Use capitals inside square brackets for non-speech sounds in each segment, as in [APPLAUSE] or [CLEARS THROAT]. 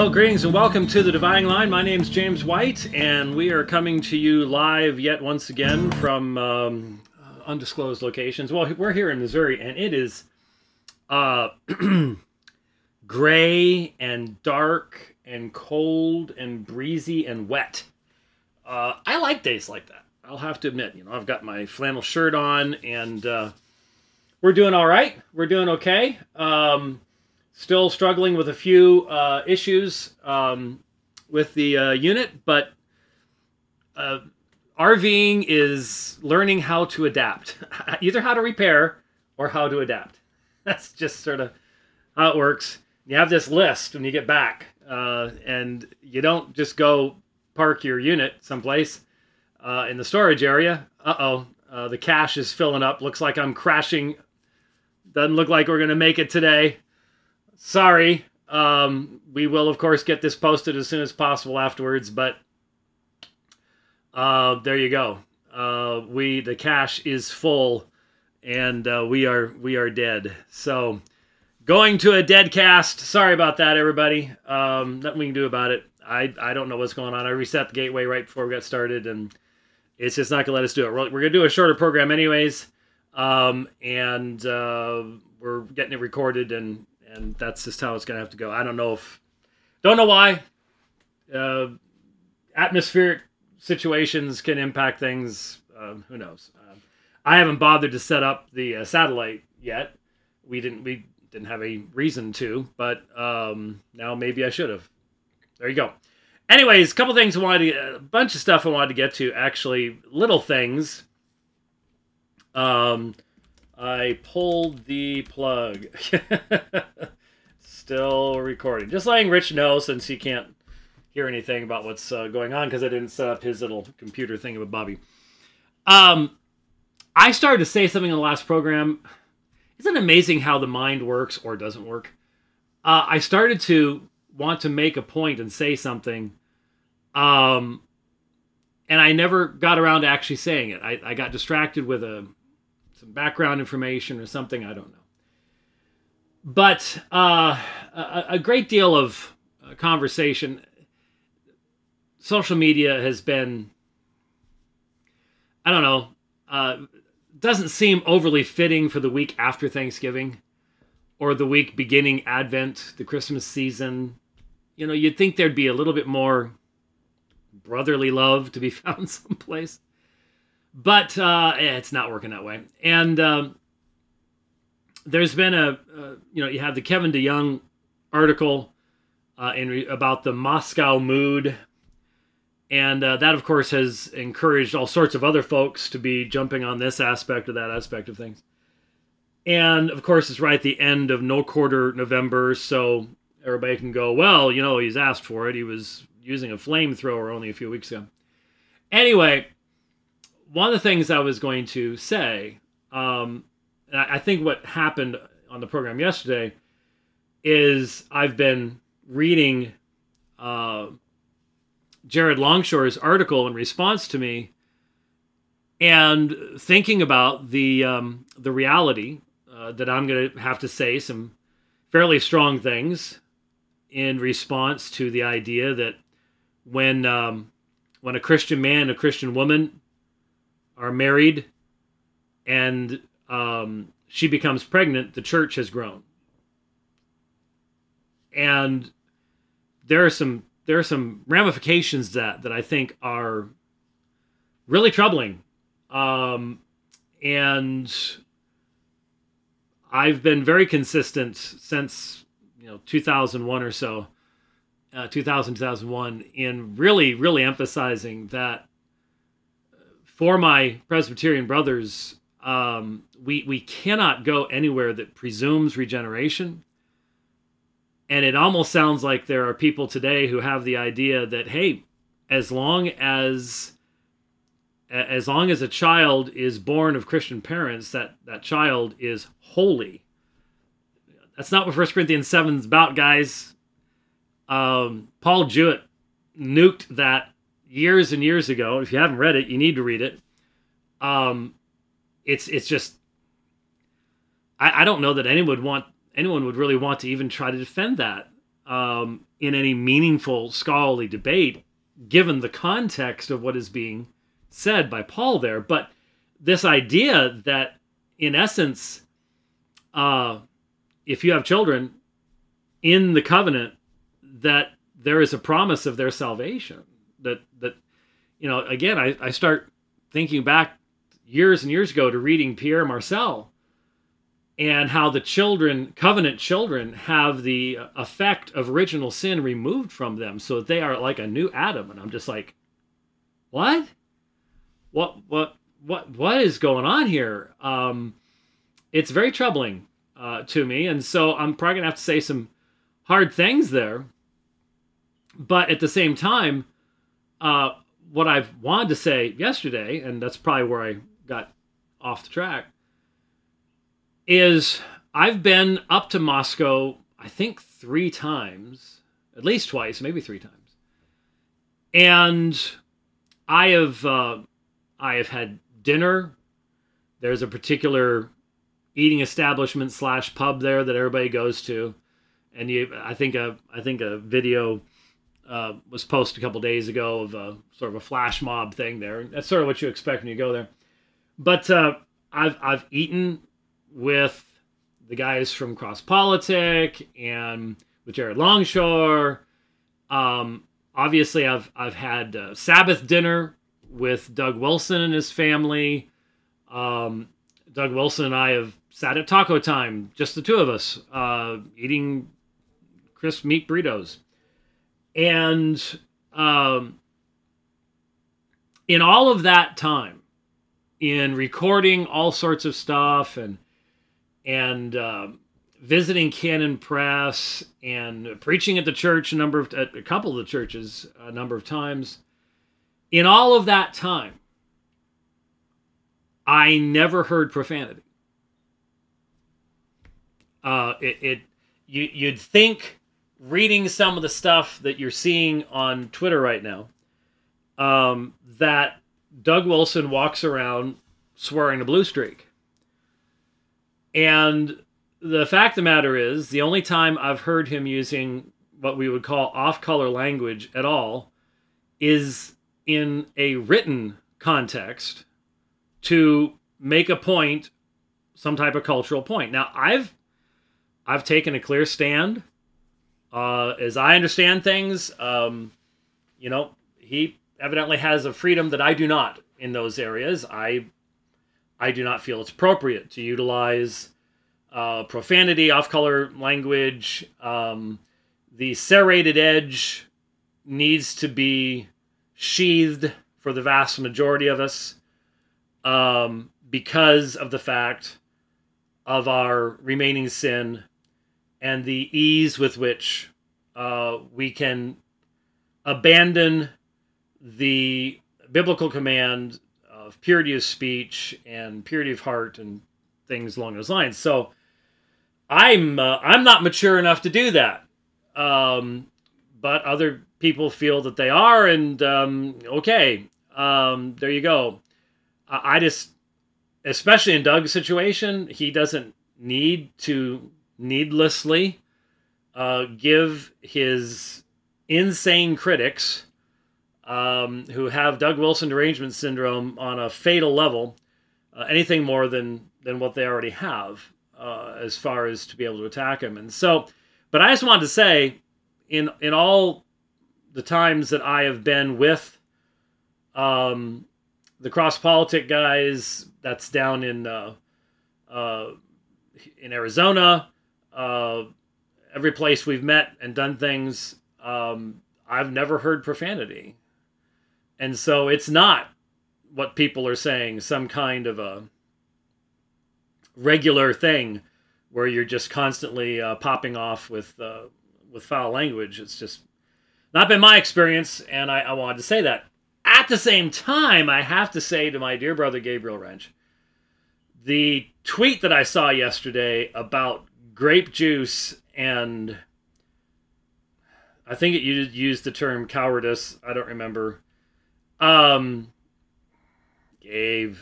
Well, greetings and welcome to the Dividing Line. My name is James White, and we are coming to you live yet once again from um, undisclosed locations. Well, we're here in Missouri, and it is uh, [CLEARS THROAT] gray and dark and cold and breezy and wet. Uh, I like days like that. I'll have to admit, you know, I've got my flannel shirt on, and uh, we're doing all right. We're doing okay. Um, still struggling with a few uh, issues um, with the uh, unit, but uh, RVing is learning how to adapt, [LAUGHS] either how to repair or how to adapt. [LAUGHS] That's just sort of how it works. You have this list when you get back, uh, and you don't just go park your unit someplace uh, in the storage area. Uh-oh, uh, the cache is filling up. Looks like I'm crashing. Doesn't look like we're going to make it today sorry. Um, we will, of course, get this posted as soon as possible afterwards, but uh, there you go. Uh, we the cache is full, and uh, we are we are dead. So going to a dead cast. Sorry about that, everybody. Um, nothing we can do about it. I I don't know what's going on. I reset the gateway right before we got started, and it's just not gonna let us do it. We're, we're gonna do a shorter program anyways, um, and uh, we're getting it recorded and and that's just how it's gonna have to go. I don't know if, don't know why. Uh, atmospheric situations can impact things. Um, who knows? Um, I haven't bothered to set up the uh, satellite yet. We didn't. We didn't have a reason to, but um, now maybe I should have. There you go. Anyways, a couple things I wanted to, a bunch of stuff I wanted to get to. Actually, little things. Um, I pulled the plug. [LAUGHS] Still recording. Just letting Rich know since he can't hear anything about what's uh, going on because I didn't set up his little computer thing with Bobby. Um, I started to say something in the last program. Isn't it amazing how the mind works or doesn't work? Uh, I started to want to make a point and say something, um, and I never got around to actually saying it. I, I got distracted with a some background information or something. I don't know. But uh, a, a, great deal of uh, conversation. Social media has been, I don't know, uh, doesn't seem overly fitting for the week after Thanksgiving or the week beginning Advent, the Christmas season. You know, you'd think there'd be a little bit more brotherly love to be [LAUGHS] found someplace but uh, eh, it's not working that way. And um, there's been a, uh, you know, you have the Kevin DeYoung article uh, in re- about the Moscow mood, and uh, that, of course, has encouraged all sorts of other folks to be jumping on this aspect or that aspect of things. And of course, it's right at the end of no quarter November, so everybody can go, well, you know, he's asked for it. He was using a flamethrower only a few weeks ago. Anyway, one of the things I was going to say, um, I think what happened on the program yesterday is I've been reading uh, Jared Longshore's article in response to me, and thinking about the um, the reality uh, that I'm going to have to say some fairly strong things in response to the idea that when um, when a Christian man, a Christian woman are married and um, she becomes pregnant, the church has grown. And there are some there are some ramifications that that I think are really troubling. Um, and I've been very consistent since you know 2001 or so, uh, 2000 2001, in really really emphasizing that for my Presbyterian brothers, um, we we cannot go anywhere that presumes regeneration. And it almost sounds like there are people today who have the idea that hey, as long as as long as a child is born of Christian parents, that that child is holy. That's not what First Corinthians 7 is about, guys. Um, Paul Jewett nuked that years and years ago. If you haven't read it, you need to read it. Um, it's it's just I, I don't know that anyone would want anyone would really want to even try to defend that um, in any meaningful scholarly debate, given the context of what is being said by Paul there. But this idea that, in essence, uh, if you have children in the covenant, that there is a promise of their salvation. That that you know, again, I, I start thinking back years and years ago to reading Pierre Marcel and how the children, covenant children, have the effect of original sin removed from them so that they are like a new Adam. And I'm just like, what? What, what, what, what is going on here? Um, it's very troubling uh, to me. And so I'm probably to have to say some hard things there. But at the same time, uh, what I've wanted to say yesterday, and that's probably where I got off the track, is I've been up to Moscow, I think three times, at least twice, maybe three times, and I have uh, I have had dinner. There's a particular eating establishment slash pub there that everybody goes to, and you I think a I think a video uh, was posted a couple days ago of a sort of a flash mob thing there. That's sort of what you expect when you go there. But uh, I've I've eaten with the guys from Cross Politic and with Jared Longshore. Um, obviously, I've I've had uh, Sabbath dinner with Doug Wilson and his family. Um, Doug Wilson and I have sat at taco time, just the two of us, uh, eating crisp meat burritos. And um, in all of that time, in recording all sorts of stuff and and uh, visiting Canon Press and preaching at the church a number of at a couple of the churches a number of times. In all of that time, I never heard profanity. Uh, it, it you you'd think reading some of the stuff that you're seeing on Twitter right now, um, that Doug Wilson walks around swearing a blue streak. And the fact of the matter is, the only time I've heard him using what we would call off color language at all is in a written context to make a point, some type of cultural point. Now, I've I've taken a clear stand. Uh, as I understand things, um, you know, he evidently has a freedom that I do not in those areas. I I do not feel it's appropriate to utilize uh, profanity, off-color language. Um, the serrated edge needs to be sheathed for the vast majority of us um, because of the fact of our remaining sin and the ease with which uh, we can abandon the biblical command of purity of speech and purity of heart and things along those lines. So I'm uh, I'm not mature enough to do that, um, but other people feel that they are, and um, okay, um, there you go. I, I just, especially in Doug's situation, he doesn't need to needlessly uh, give his insane critics um, who have Doug Wilson derangement syndrome on a fatal level, uh, anything more than than what they already have, uh, as far as to be able to attack him. And so, but I just wanted to say, in in all the times that I have been with um, the cross politic guys, that's down in uh, uh, in Arizona, uh, every place we've met and done things, um, I've never heard profanity. And so it's not what people are saying, some kind of a regular thing where you're just constantly uh, popping off with uh, with foul language. It's just not been my experience, and I, I wanted to say that. At the same time, I have to say to my dear brother Gabriel Rench, the tweet that I saw yesterday about grape juice and I think it used the term cowardice. I don't remember. Um, Gabe,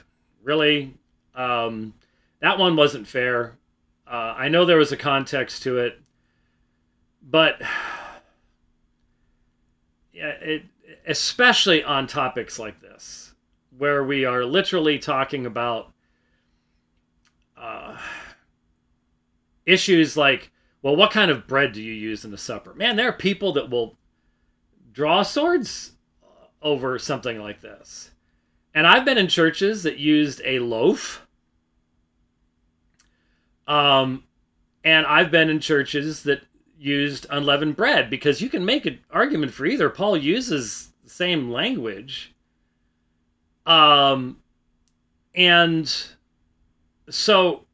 really? Um, that one wasn't fair. Uh, I know there was a context to it. but [SIGHS] yeah, it, especially on topics like this, where we are literally talking about uh, issues like, well, what kind of bread do you use in the supper? Man, there are people that will draw swords over something like this. And I've been in churches that used a loaf. Um, and I've been in churches that used unleavened bread because you can make an argument for either. Paul uses the same language. Um, and so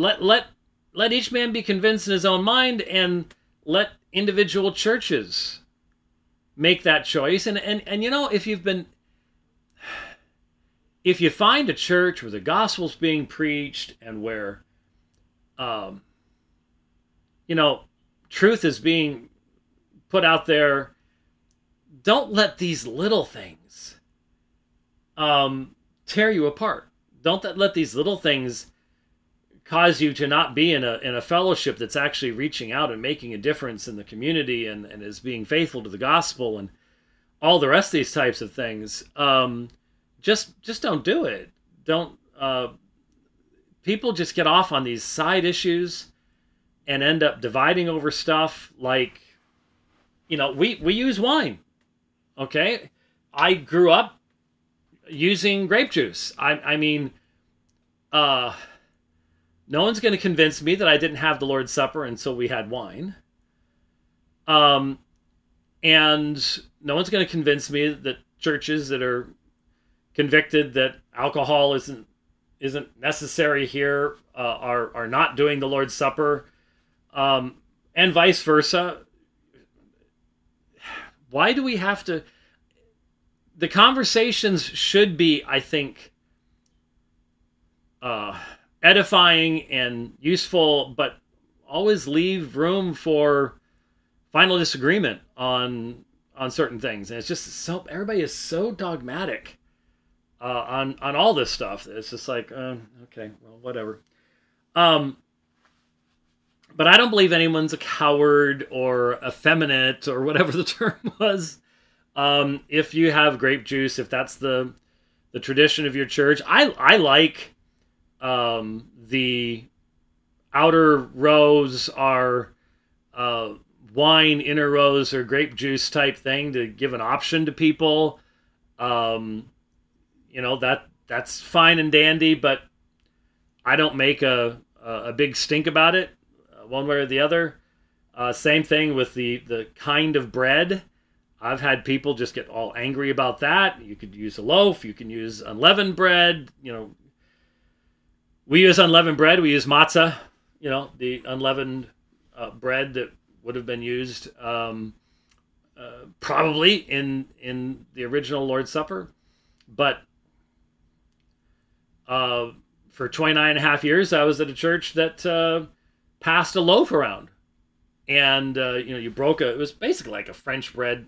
let let let each man be convinced in his own mind and let individual churches make that choice. And and and you know if you've been if you find a church where the gospel's being preached and where um you know truth is being put out there don't let these little things um tear you apart. Don't let these little things cause you to not be in a in a fellowship that's actually reaching out and making a difference in the community and, and is being faithful to the gospel and all the rest of these types of things um, just just don't do it. Don't uh, people just get off on these side issues and end up dividing over stuff like you know we we use wine okay? I grew up using grape juice. I i mean uh no one's going to convince me that I didn't have the Lord's Supper until we had wine. Um, and no one's going to convince me that churches that are convicted that alcohol isn't isn't necessary here uh, are are not doing the Lord's Supper, um, and vice versa. Why do we have to? The conversations should be, I think, uh, edifying and useful, but always leave room for final disagreement on on certain things. And it's just so everybody is so dogmatic uh, on on all this stuff. It's just like uh, okay, well, whatever. Um, but I don't believe anyone's a coward or effeminate or whatever [LAUGHS] the term was. Um, if you have grape juice, if that's the the tradition of your church, I I like um, the outer rows are uh, wine, inner rows are grape juice type thing to give an option to people. Um, you know that that's fine and dandy, but I don't make a a big stink about it uh, one way or the other. Uh, same thing with the the kind of bread. I've had people just get all angry about that. You could use a loaf. You can use unleavened bread. You know, we use unleavened bread. We use matzah, you know, the unleavened uh, bread that would have been used um, uh, probably in in the original Lord's Supper, but uh, for 29 and a half years, I was at a church that uh, passed a loaf around, and uh, you know, you broke a. It was basically like a French bread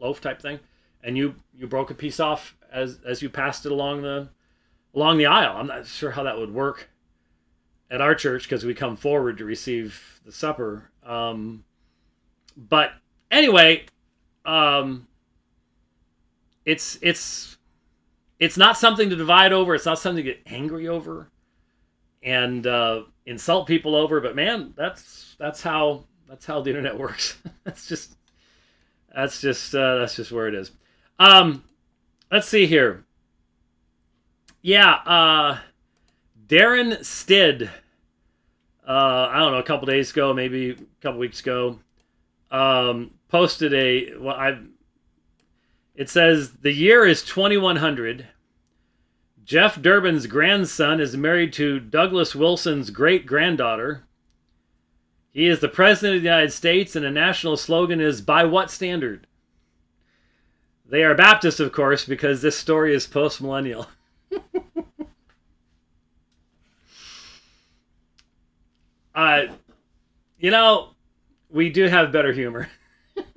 loaf type thing, and you you broke a piece off as as you passed it along the along the aisle. I'm not sure how that would work at our church because we come forward to receive the supper. Um, but anyway, um, it's it's it's not something to divide over. It's not something to get angry over and uh, insult people over. But man, that's that's how that's how the internet [LAUGHS] works. that's just that's just uh, that's just where it is. Um, let's see here. Yeah, uh, Darren Stid. Uh, I don't know, a couple days ago, maybe a couple weeks ago, um, posted a. Well, I. It says the year is 2100. Jeff Durbin's grandson is married to Douglas Wilson's great granddaughter. He is the president of the United States, and the national slogan is "By what standard?" They are Baptist, of course, because this story is post millennial. [LAUGHS] uh, you know, we do have better humor. [LAUGHS]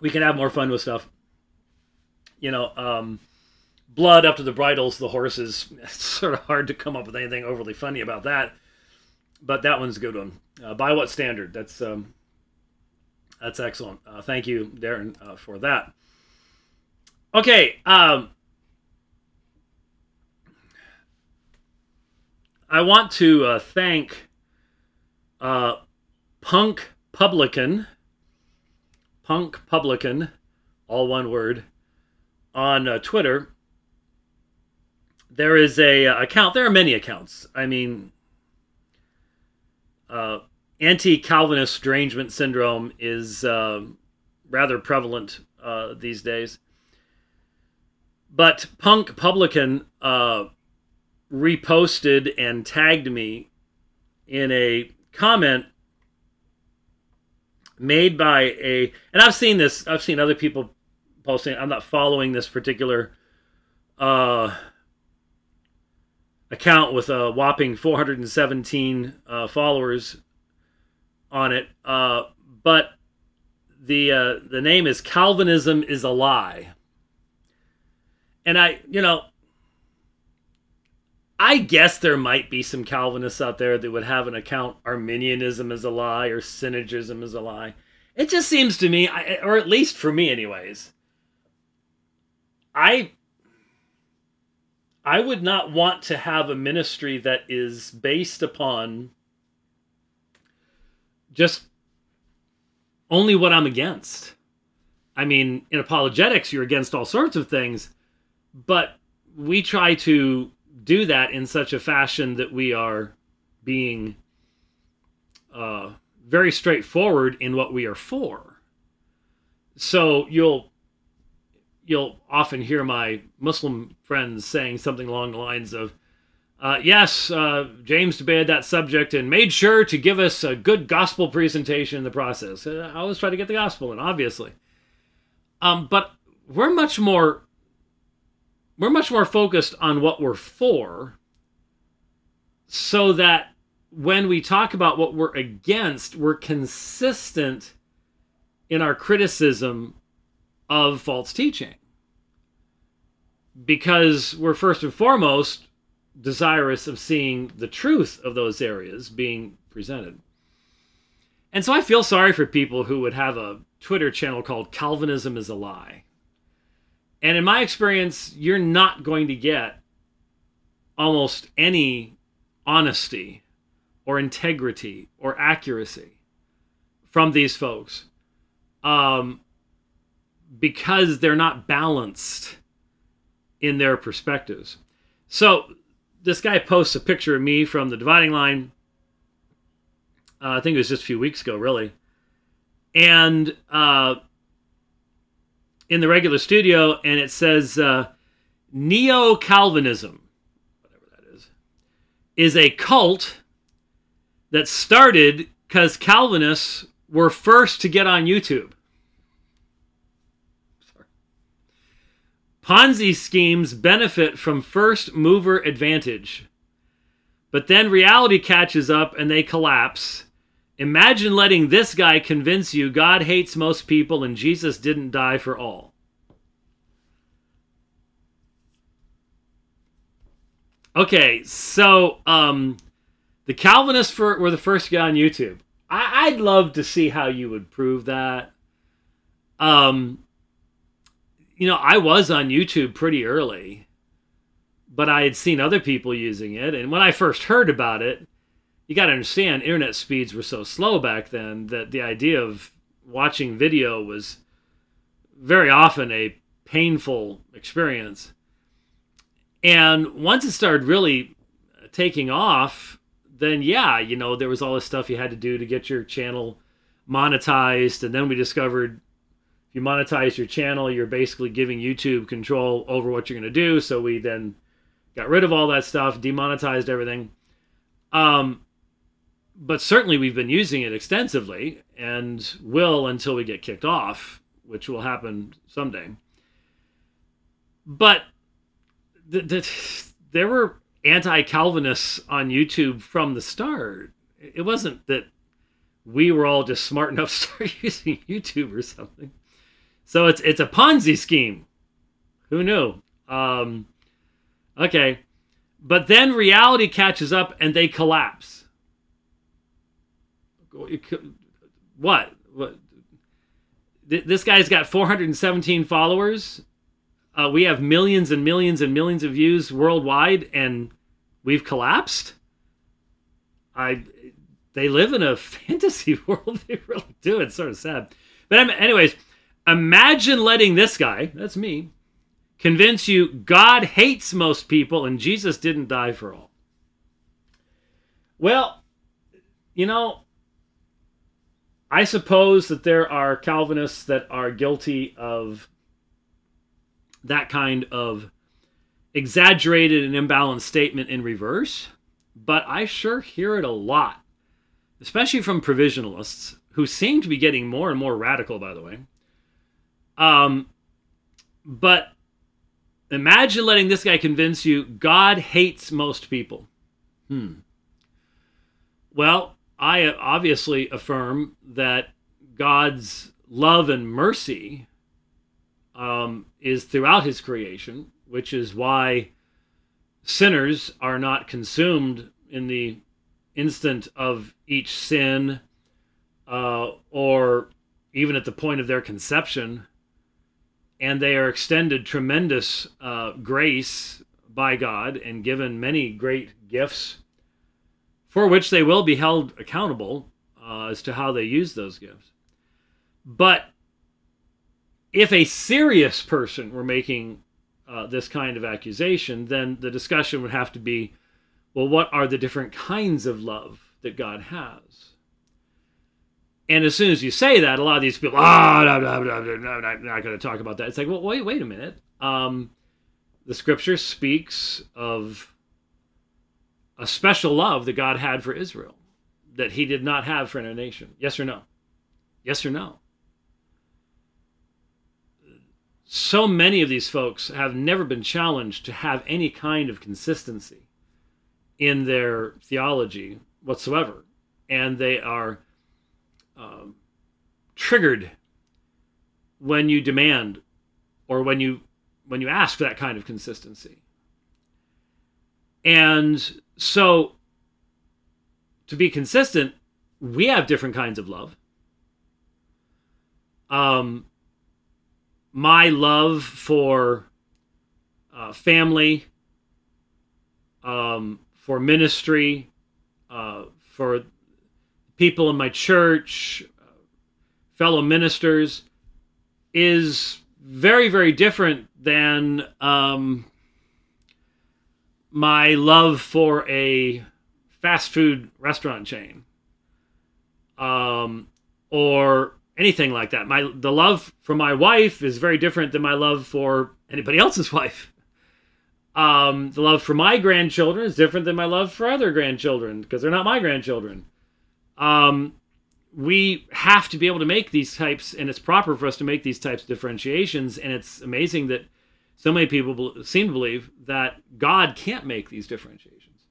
we can have more fun with stuff. You know, um, blood up to the bridles, the horses. [LAUGHS] It's sort of hard to come up with anything overly funny about that, but that one's a good one. Uh, by what standard? That's um, that's excellent. Uh, thank you, Darren, uh, for that. Okay. Um, I want to uh, thank uh, Punk Publican, Punk Publican, all one word, on uh, Twitter. There is a uh, account. There are many accounts. I mean, uh, anti-Calvinist derangement syndrome is uh, rather prevalent these days. But Punk Publican reposted and tagged me in a comment made by a and I've seen this I've seen other people posting I'm not following this particular uh account with a whopping 417 uh, followers on it uh but the uh the name is Calvinism is a lie. And I you know I guess there might be some Calvinists out there that would have an account Arminianism is a lie or synergism is a lie. It just seems to me, or at least for me, anyways, I I would not want to have a ministry that is based upon just only what I'm against. I mean, in apologetics, you're against all sorts of things, but we try to do that in such a fashion that we are being uh, very straightforward in what we are for. So you'll you'll often hear my Muslim friends saying something along the lines of, uh, "Yes, uh, James debated that subject and made sure to give us a good gospel presentation in the process." Uh, I always try to get the gospel in, obviously. Um, but we're much more we're much more focused on what we're for so that when we talk about what we're against, we're consistent in our criticism of false teaching. Because we're first and foremost desirous of seeing the truth of those areas being presented. And so I feel sorry for people who would have a Twitter channel called Calvinism is a Lie. And in my experience, you're not going to get almost any honesty or integrity or accuracy from these folks um, because they're not balanced in their perspectives. So this guy posts a picture of me from the dividing line. Uh, I think it was just a few weeks ago, really. And uh, in the regular studio, and it says uh, Neo Calvinism, whatever that is, is a cult that started because Calvinists were first to get on YouTube. Ponzi schemes benefit from first mover advantage, but then reality catches up and they collapse Imagine letting this guy convince you God hates most people and Jesus didn't die for all. Okay, so um, the Calvinists were the first guy on YouTube. I, would love to see how you would prove that. Um, you know, I was on YouTube pretty early, but I had seen other people using it, and when I first heard about it, you got to understand internet speeds were so slow back then that the idea of watching video was very often a painful experience. And once it started really taking off, then yeah, you know, there was all this stuff you had to do to get your channel monetized. And then we discovered if you monetize your channel, you're basically giving YouTube control over what you're going to do. So we then got rid of all that stuff, demonetized everything. Um, but certainly we've been using it extensively and will until we get kicked off, which will happen someday. But th- th- there were anti Calvinists on YouTube from the start. It wasn't that we were all just smart enough [LAUGHS] to start using YouTube or something. So it's it's a Ponzi scheme. Who knew? Um, okay. But then reality catches up and they collapse. What? What? This guy's got 417 followers. Uh, we have millions and millions and millions of views worldwide, and we've collapsed. I, they live in a [LAUGHS] fantasy world. They really do. It's sort of sad. But anyways, imagine letting this guy, that's me, convince you God hates most people and Jesus didn't die for all. Well, you know, I suppose that there are Calvinists that are guilty of that kind of exaggerated and imbalanced statement in reverse, but I sure hear it a lot, especially from provisionalists who seem to be getting more and more radical, by the way. Um, but imagine letting this guy convince you God hates most people. Hmm. Well, I obviously affirm that God's love and mercy um, is throughout his creation, which is why sinners are not consumed in the instant of each sin uh, or even at the point of their conception. And they are extended tremendous uh, grace by God and given many great gifts for which they will be held accountable uh, as to how they use those gifts. But if a serious person were making uh, this kind of accusation, then the discussion would have to be well, what are the different kinds of love that God has? And as soon as you say that, a lot of these people, ah, oh, no, no, no, no, no, I'm not going to talk about that. It's like, well, wait, wait a minute. Um, the scripture speaks of a special love that God had for Israel that he did not have for another nation. Yes or no? Yes or no? So many of these folks have never been challenged to have any kind of consistency in their theology whatsoever. And they are um, triggered when you demand or when you when you ask for that kind of consistency. And so to be consistent, we have different kinds of love. Um, my love for uh, family, um, for ministry, uh, for people in my church, fellow ministers, is very, very different than um, my love for a fast food restaurant chain um, or anything like that. My the love for my wife is very different than my love for anybody else's [LAUGHS] wife. Um, the love for my grandchildren is different than my love for other grandchildren because they're not my grandchildren. Um, we have to be able to make these types, and it's proper for us to make these types of differentiations. And it's amazing that so many people seem to believe that God can't make these differentiations,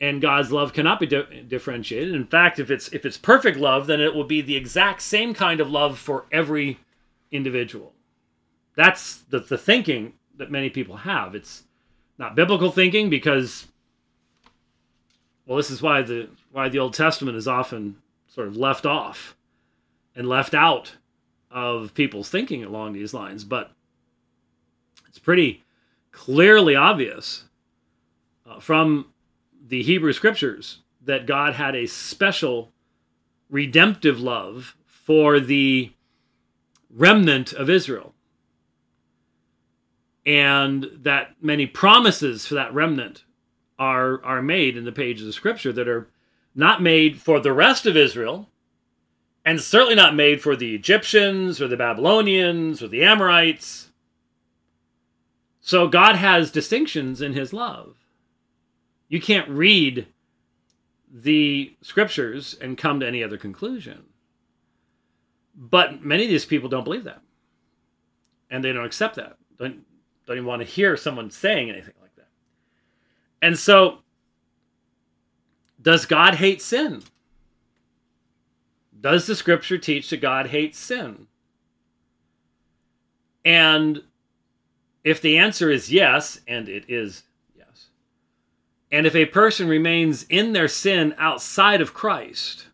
and God's love cannot be di- differentiated. In fact, if it's if it's perfect love, then it will be the exact same kind of love for every individual. That's the, the thinking that many people have. It's not biblical thinking because well this is why the why the old testament is often sort of left off and left out of people's thinking along these lines but it's pretty clearly obvious uh, from the hebrew scriptures that god had a special redemptive love for the remnant of israel and that many promises for that remnant are are made in the pages of scripture that are not made for the rest of Israel and certainly not made for the Egyptians or the Babylonians or the Amorites. So God has distinctions in his love. You can't read the scriptures and come to any other conclusion. But many of these people don't believe that. And they don't accept that. Don't don't even want to hear someone saying anything like that. And so, does God hate sin? Does the scripture teach that God hates sin? And If the answer is yes, and it is yes, and if a person remains in their sin outside of Christ,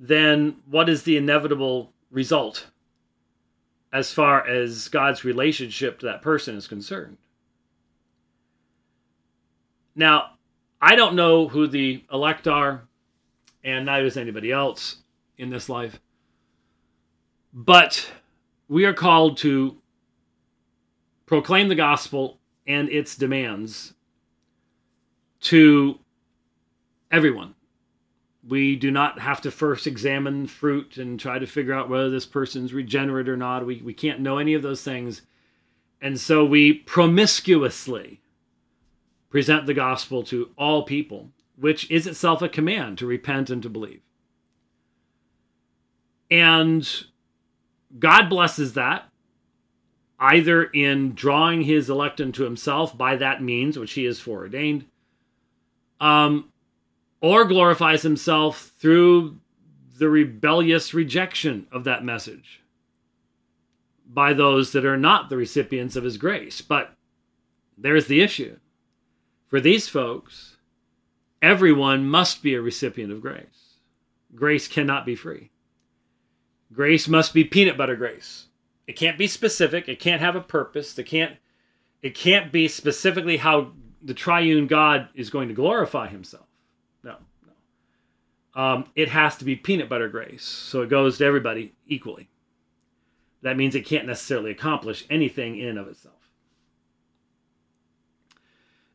then what is the inevitable result as far as God's relationship to that person is concerned? Now, I don't know who the elect are, and neither does anybody else in this life. But we are called to proclaim the gospel and its demands to everyone. We do not have to first examine fruit and try to figure out whether this person's regenerate or not. We, we can't know any of those things. And so we promiscuously present the gospel to all people, which is itself a command to repent and to believe. And God blesses that either in drawing his elect unto himself by that means which he has foreordained, um, or glorifies himself through the rebellious rejection of that message by those that are not the recipients of his grace. But there's the issue. For these folks, everyone must be a recipient of grace. Grace cannot be free. Grace must be peanut butter grace. It can't be specific. It can't have a purpose. It can't. It can't be specifically how the triune God is going to glorify Himself. No, no. Um, it has to be peanut butter grace, so it goes to everybody equally. That means it can't necessarily accomplish anything in and of itself.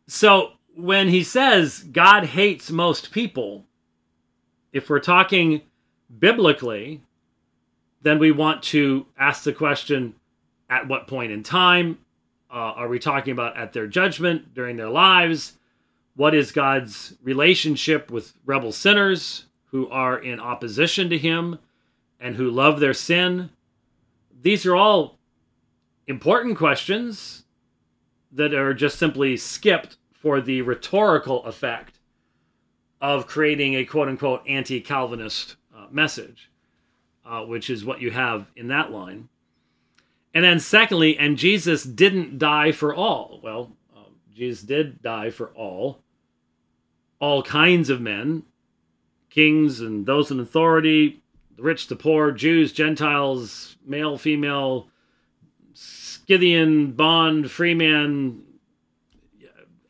So when he says God hates most people, if we're talking biblically, then we want to ask the question at what point in time? Uh, are we talking about at their judgment, during their lives? What is God's relationship with rebel sinners who are in opposition to Him and who love their sin? These are all important questions that are just simply skipped for the rhetorical effect of creating a quote unquote anti Calvinist uh, message uh, which is what you have in that line. And then, secondly, and Jesus didn't die for all. Well, uh, Jesus did die for all, all kinds of men, kings and those in authority, the rich, the poor, Jews, Gentiles, male, female, Scythian, bond, freeman,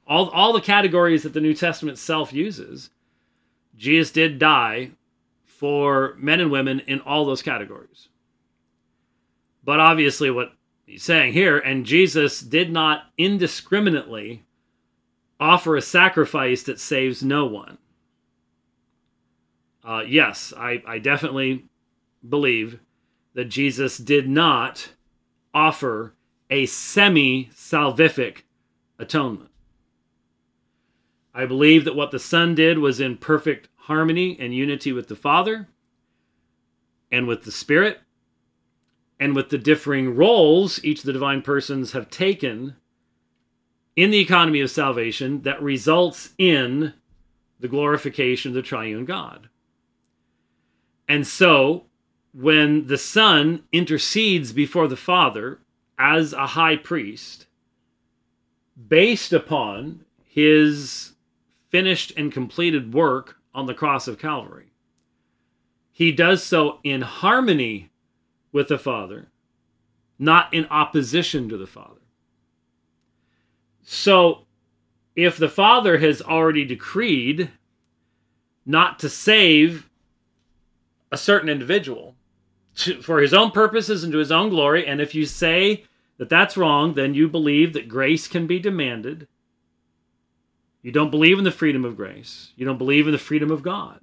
all, all the categories that the New Testament itself uses. Jesus did die for men and women in all those categories. But obviously, what he's saying here, and Jesus did not indiscriminately offer a sacrifice that saves no one. Uh, yes, I, I definitely believe that Jesus did not offer a semi salvific atonement. I believe that what the Son did was in perfect harmony and unity with the Father and with the Spirit and with the differing roles each of the divine persons have taken in the economy of salvation that results in the glorification of the triune God. And so, when the Son intercedes before the Father as a high priest, based upon his finished and completed work on the cross of Calvary. He does so in harmony with the Father, not in opposition to the Father. So, if the Father has already decreed not to save a certain individual to, for his own purposes and to his own glory, and if you say that that's wrong, then you believe that grace can be demanded you don't believe in the freedom of grace. You don't believe in the freedom of God.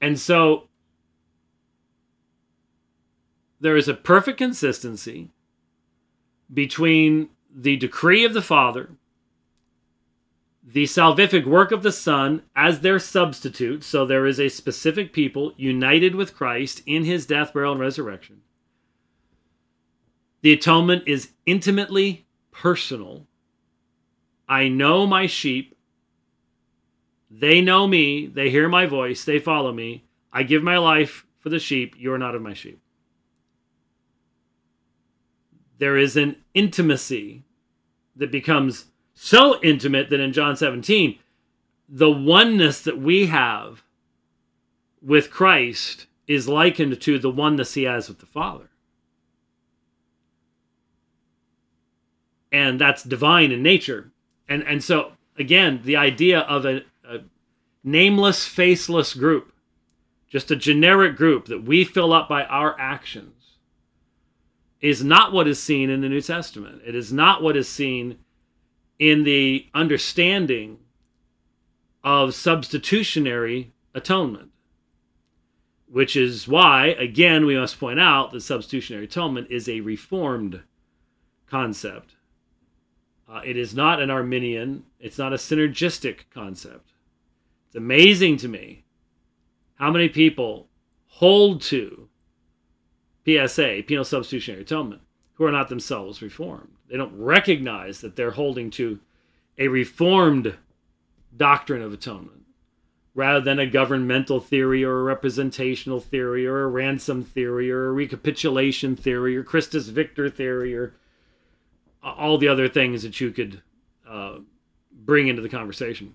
And so there is a perfect consistency between the decree of the Father, the salvific work of the Son as their substitute. So there is a specific people united with Christ in his death, burial, and resurrection. The atonement is intimately personal I know my sheep. They know me. They hear my voice. They follow me. I give my life for the sheep. You're not of my sheep. there is an intimacy that becomes so intimate that in John 17, the oneness that we have with Christ is likened to the oneness he has with the Father. And that's divine in nature. And and so again, the idea of a, a nameless, faceless group, just a generic group that we fill up by our actions, is not what is seen in the New Testament. It is not what is seen in the understanding of substitutionary atonement, which is why, again, we must point out that substitutionary atonement is a reformed concept. Uh, it is not an Arminian, it's not a synergistic concept. It's amazing to me how many people hold to PSA, penal substitutionary atonement, who are not themselves reformed. They don't recognize that they're holding to a reformed doctrine of atonement rather than a governmental theory or a representational theory or a ransom theory or a recapitulation theory or Christus Victor theory or all the other things that you could uh, bring into the conversation.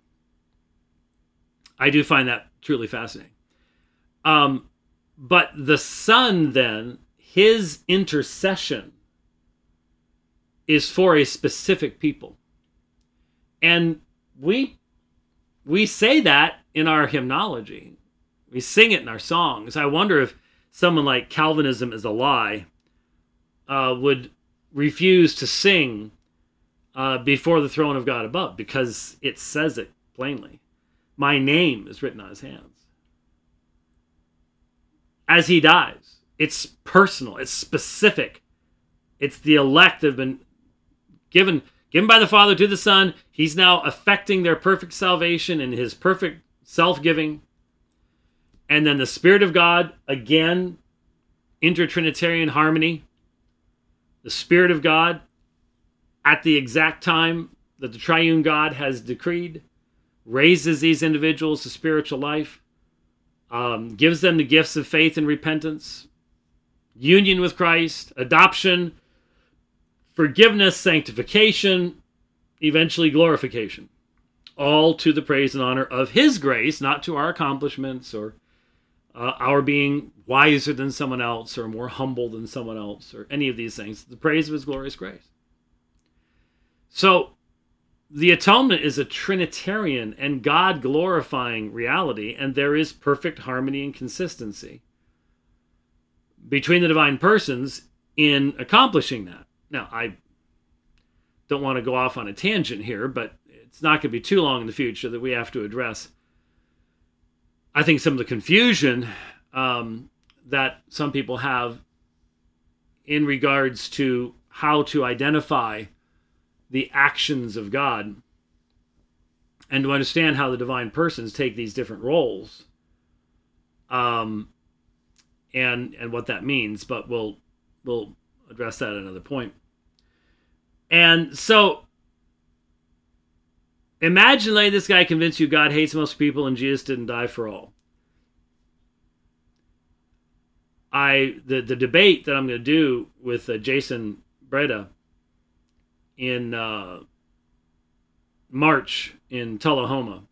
I do find that truly fascinating. Um, but the Son, then, his intercession is for a specific people. And we we say that in our hymnology. We sing it in our songs. I wonder if someone like Calvinism is a lie uh, would refuse to sing uh, before the throne of God above because it says it plainly. My name is written on his hands. As he dies, it's personal, it's specific. It's the elect that have been given given by the Father to the Son. He's now affecting their perfect salvation and his perfect self-giving. And then the Spirit of God, again, intertrinitarian harmony. The Spirit of God at the exact time that the triune God has decreed, raises these individuals to spiritual life, um, gives them the gifts of faith and repentance, union with Christ, adoption, forgiveness, sanctification, eventually glorification. All to the praise and honor of His grace, not to our accomplishments or uh, our being wiser than someone else or more humble than someone else or any of these things. The praise of His glorious grace. So, the atonement is a Trinitarian and God glorifying reality, and there is perfect harmony and consistency between the divine persons in accomplishing that. Now, I don't want to go off on a tangent here, but it's not going to be too long in the future that we have to address. I think some of the confusion um, that some people have in regards to how to identify the actions of God and to understand how the divine persons take these different roles um, and and what that means but we'll we'll address that at another point. And so imagine letting this guy convince you God hates most people and Jesus didn't die for all. I the the debate that I'm going to do with uh, Jason Breda in uh, March in Tullahoma.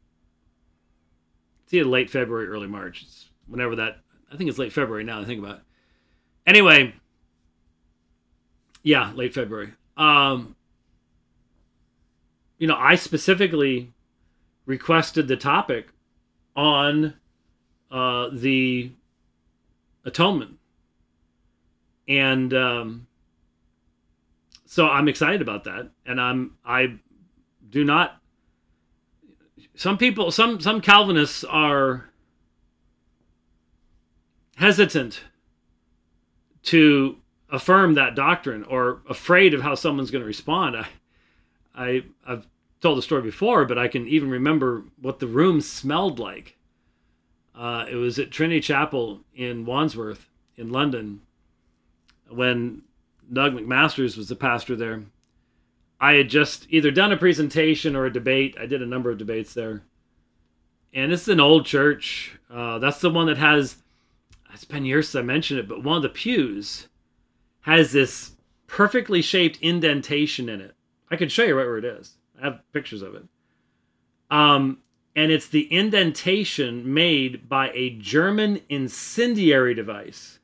It's either late February, early March. It's whenever that. I think it's late February now. I think about it. Anyway, yeah, late February. Um, you know, I specifically requested the topic on uh, the atonement, and um, so I'm excited about that. And I'm I do not. Some people, some some Calvinists are hesitant to affirm that doctrine or afraid of how someone's going to respond. I, I I've told the story before, but I can even remember what the room smelled like. Uh, it was at Trinity Chapel in Wandsworth in London when Doug McMasters was the pastor there. I had just either done a presentation or a debate. I did a number of debates there. And it's an old church. Uh, that's the one that has, it's been years since I mentioned it, but one of the pews has this perfectly shaped indentation in it. I can show you right where it is. I have pictures of it. Um, and it's the indentation made by a German incendiary device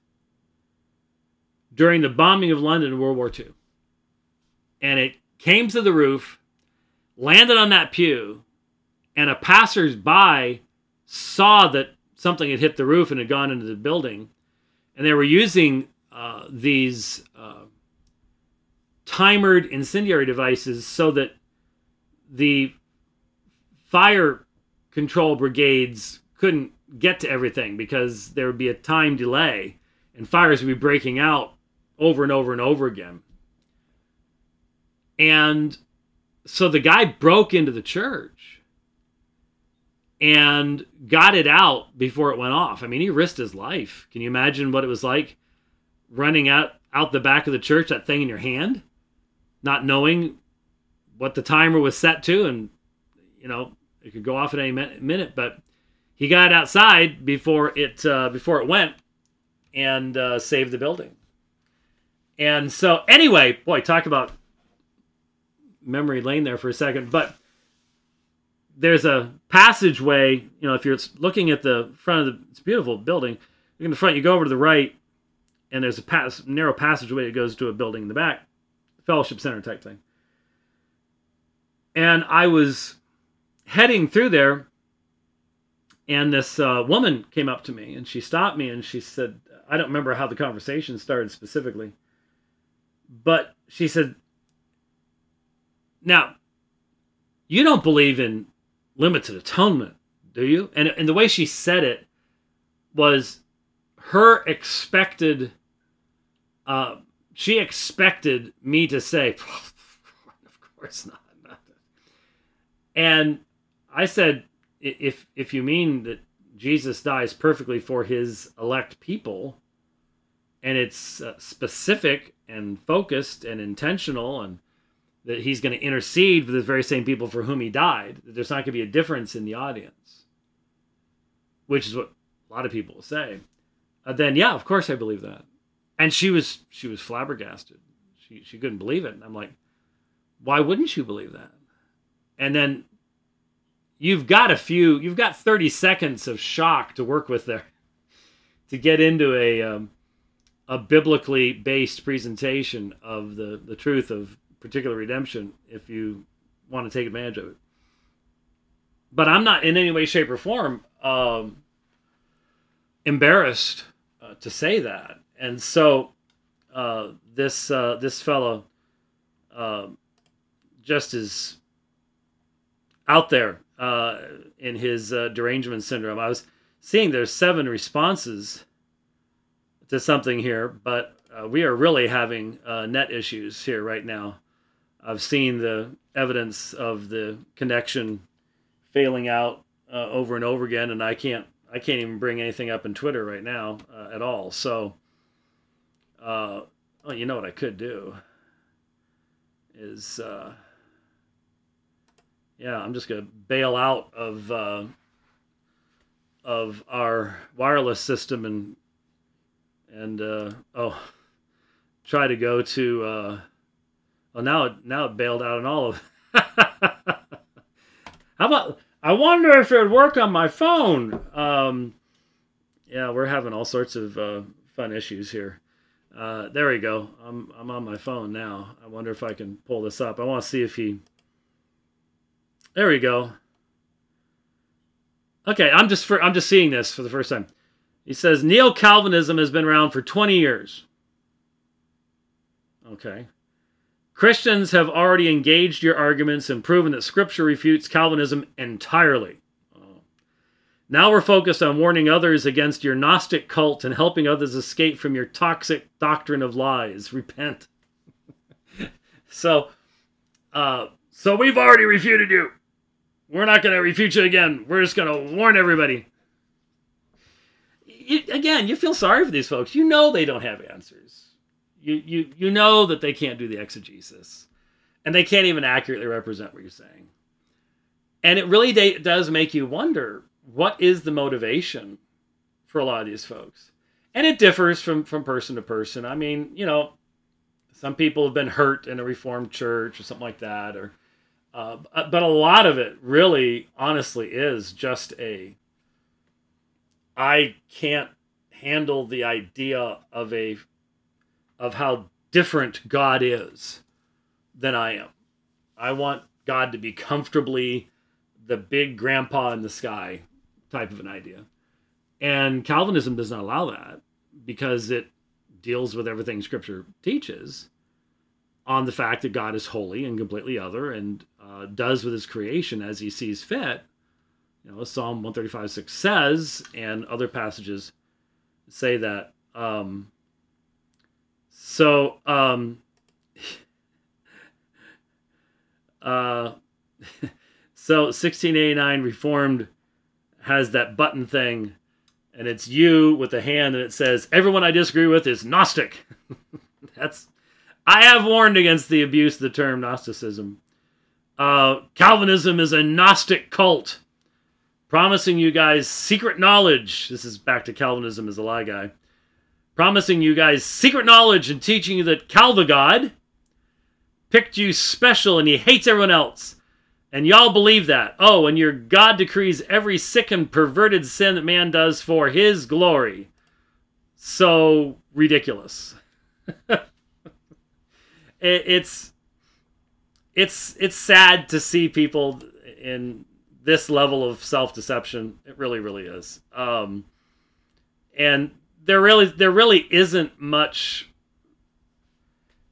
during the bombing of London in World War II. And it came to the roof, landed on that pew, and a passersby saw that something had hit the roof and had gone into the building. And they were using uh, these uh, timered incendiary devices so that the fire control brigades couldn't get to everything because there would be a time delay and fires would be breaking out over and over and over again. And so the guy broke into the church and got it out before it went off. I mean, he risked his life. Can you imagine what it was like running out out the back of the church, that thing in your hand, not knowing what the timer was set to, and you know it could go off at any minute. But he got outside before it uh, before it went and uh, saved the building. And so, anyway, boy, talk about memory lane there for a second. But there's a passageway. You know, if you're looking at the front of the it's beautiful building, look in the front, you go over to the right, and there's a pass, narrow passageway that goes to a building in the back, fellowship center type thing. And I was heading through there, and this uh, woman came up to me and she stopped me and she said, I don't remember how the conversation started specifically, but she said, Now, you don't believe in limited atonement, do you? And, and the way she said it was her expected, uh, she expected me to say, [LAUGHS] Of course not. And I said, if if you mean that Jesus dies perfectly for his elect people, and it's uh, specific and focused and intentional, and that he's going to intercede for the very same people for whom he died, that there's not going to be a difference in the audience, which is what a lot of people will say. Uh, then yeah, of course I believe that. And she was she was flabbergasted. She she couldn't believe it. And I'm like, why wouldn't you believe that? And then you've got a few, you've got 30 seconds of shock to work with there to get into a um, a biblically based presentation of the the truth of particular redemption if you want to take advantage of it. But I'm not in any way, shape, or form um, embarrassed uh, to say that. And so uh, this uh, this fellow uh, just is out there uh, in his uh, derangement syndrome. I was seeing there's seven responses to something here, but uh, we are really having uh, net issues here right now. I've seen the evidence of the connection failing out uh, over and over again, and I can't I can't even bring anything up in Twitter right now uh, at all. So, well, you know what I could do is yeah, I'm just gonna bail out of uh, of our wireless system and and uh, oh, try to go to. Uh, well, now it now it bailed out on all of. [LAUGHS] How about? I wonder if it would work on my phone. Um, yeah, we're having all sorts of uh, fun issues here. Uh, there we go. I'm I'm on my phone now. I wonder if I can pull this up. I want to see if he there we go. Okay, I'm just for, I'm just seeing this for the first time. He says neo Calvinism has been around for 20 years. Okay. Christians have already engaged your arguments and proven that Scripture refutes Calvinism entirely. Oh. Now we're focused on warning others against your Gnostic cult and helping others escape from your toxic doctrine of lies. Repent. [LAUGHS] so, uh, so we've already refuted you. We're not going to refute you again. We're just going to warn everybody. You, again, you feel sorry for these folks. You know they don't have answers. You, you, you know that they can't do the exegesis. And they can't even accurately represent what you're saying. And it really de- does make you wonder what is the motivation for a lot of these folks? And it differs from, from person to person. I mean, you know, Some people have been hurt in a Reformed church or something like that, or uh, but a lot of it really, honestly, is just a. I can't handle the idea of a, of how different God is, than I am. I want God to be comfortably the big grandpa in the sky type of an idea. And Calvinism does not allow that because it deals with everything Scripture teaches on the fact that God is holy and completely other and uh, does with his creation as he sees fit. You know, Psalm 135 6 says, and other passages say that. Um, so, um, [LAUGHS] uh, [LAUGHS] so 1689 Reformed has that button thing and it's you with a hand and it says everyone i disagree with is gnostic [LAUGHS] that's i have warned against the abuse of the term gnosticism uh, calvinism is a gnostic cult promising you guys secret knowledge this is back to calvinism as a lie guy promising you guys secret knowledge and teaching you that calvagod picked you special and he hates everyone else and y'all believe that. Oh, and your God decrees every sick and perverted sin that man does for his glory. So ridiculous. [LAUGHS] it, it's it's it's sad to see people in this level of self-deception. It really really is. Um and there really there really isn't much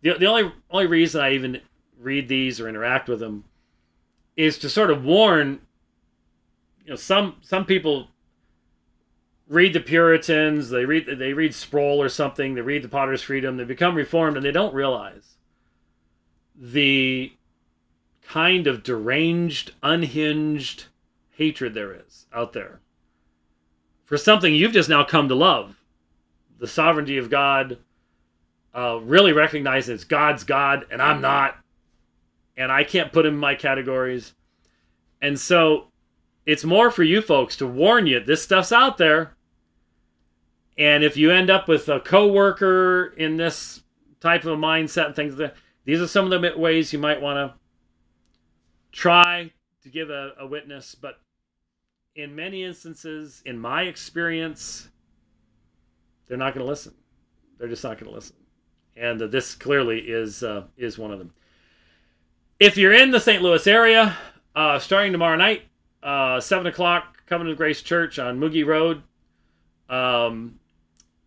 the, the only only reason I even read these or interact with them is to sort of warn you know some some people read the Puritans, they read they read Sproul or something, they read the Potter's Freedom, they become reformed and they don't realize the kind of deranged, unhinged hatred there is out there for something you've just now come to love. The sovereignty of God, uh, really recognizes God's God and I'm not and I can't put him in my categories. And so it's more for you folks to warn you this stuff's out there. And if you end up with a coworker in this type of mindset and things, these are some of the ways you might want to try to give a, a witness. But in many instances, in my experience, they're not going to listen. They're just not going to listen. And uh, this clearly is uh, is one of them if you're in the St. Louis area, uh, starting tomorrow night, uh, 7 o'clock, Covenant of Grace Church on Moogie Road. Um,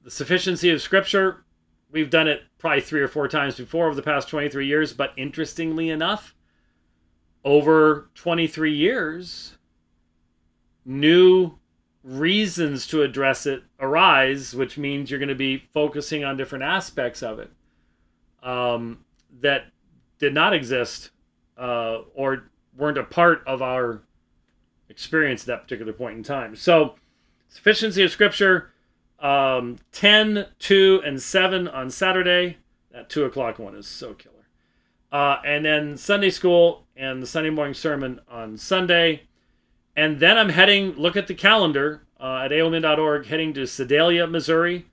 the sufficiency of Scripture, we've done it probably three or four times before over the past 23 years, but interestingly enough, over 23 years, new reasons to address it arise, which means you're going to be focusing on different aspects of it um, that did not exist uh, or weren't a part of our experience at that particular point in time. So, sufficiency of Scripture, um, 10, 2, and 7 on Saturday. That 2 o'clock one is so killer. Uh, and then Sunday school and the Sunday morning sermon on Sunday. And then I'm heading, look at the calendar uh, at aomin.org, heading to Sedalia, Missouri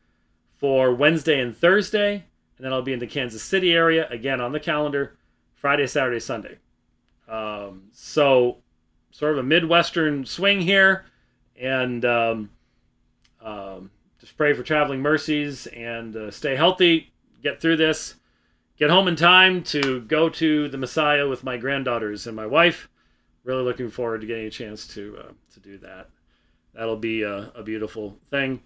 for Wednesday and Thursday. And then I'll be in the Kansas City area, again on the calendar, Friday, Saturday, Sunday. Um, so, sort of a Midwestern swing here. And um, um, just pray for traveling mercies and uh, stay healthy. Get through this. Get home in time to go to the Messiah with my granddaughters and my wife. Really looking forward to getting a chance to uh, to do that. That'll be a, a beautiful thing.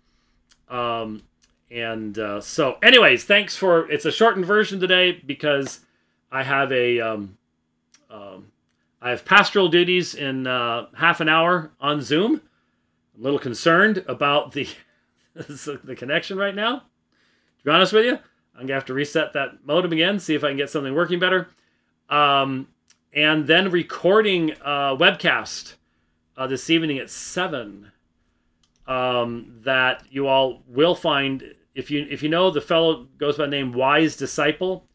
Um, and uh, so, anyways, thanks for. It's a shortened version today because I have a um, um, I have pastoral duties in uh, half an hour on Zoom. A little concerned about the [LAUGHS] the connection right now. To be honest with you, I'm gonna have to reset that modem again, see if I can get something working better, um, and then recording a webcast uh, this evening at seven. Um, that you all will find if you if you know the fellow goes by the name Wise Disciple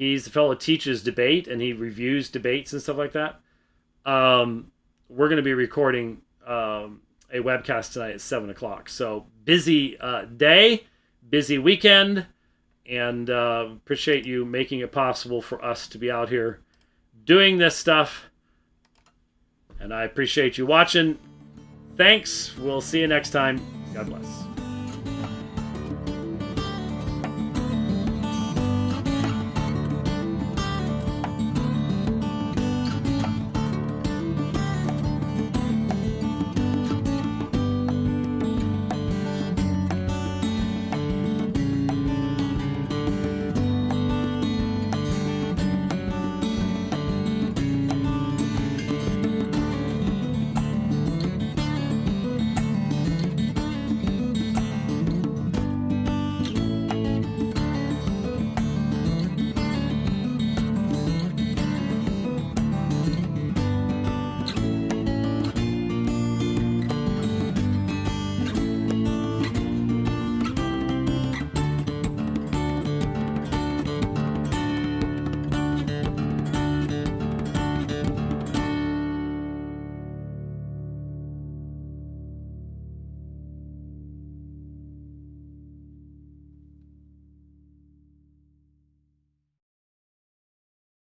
He's the fellow teaches debate and he reviews debates and stuff like that. Um, we're going to be recording um, a webcast tonight at seven o'clock. So busy uh, day, busy weekend, and uh, appreciate you making it possible for us to be out here doing this stuff. And I appreciate you watching. Thanks. We'll see you next time. God bless.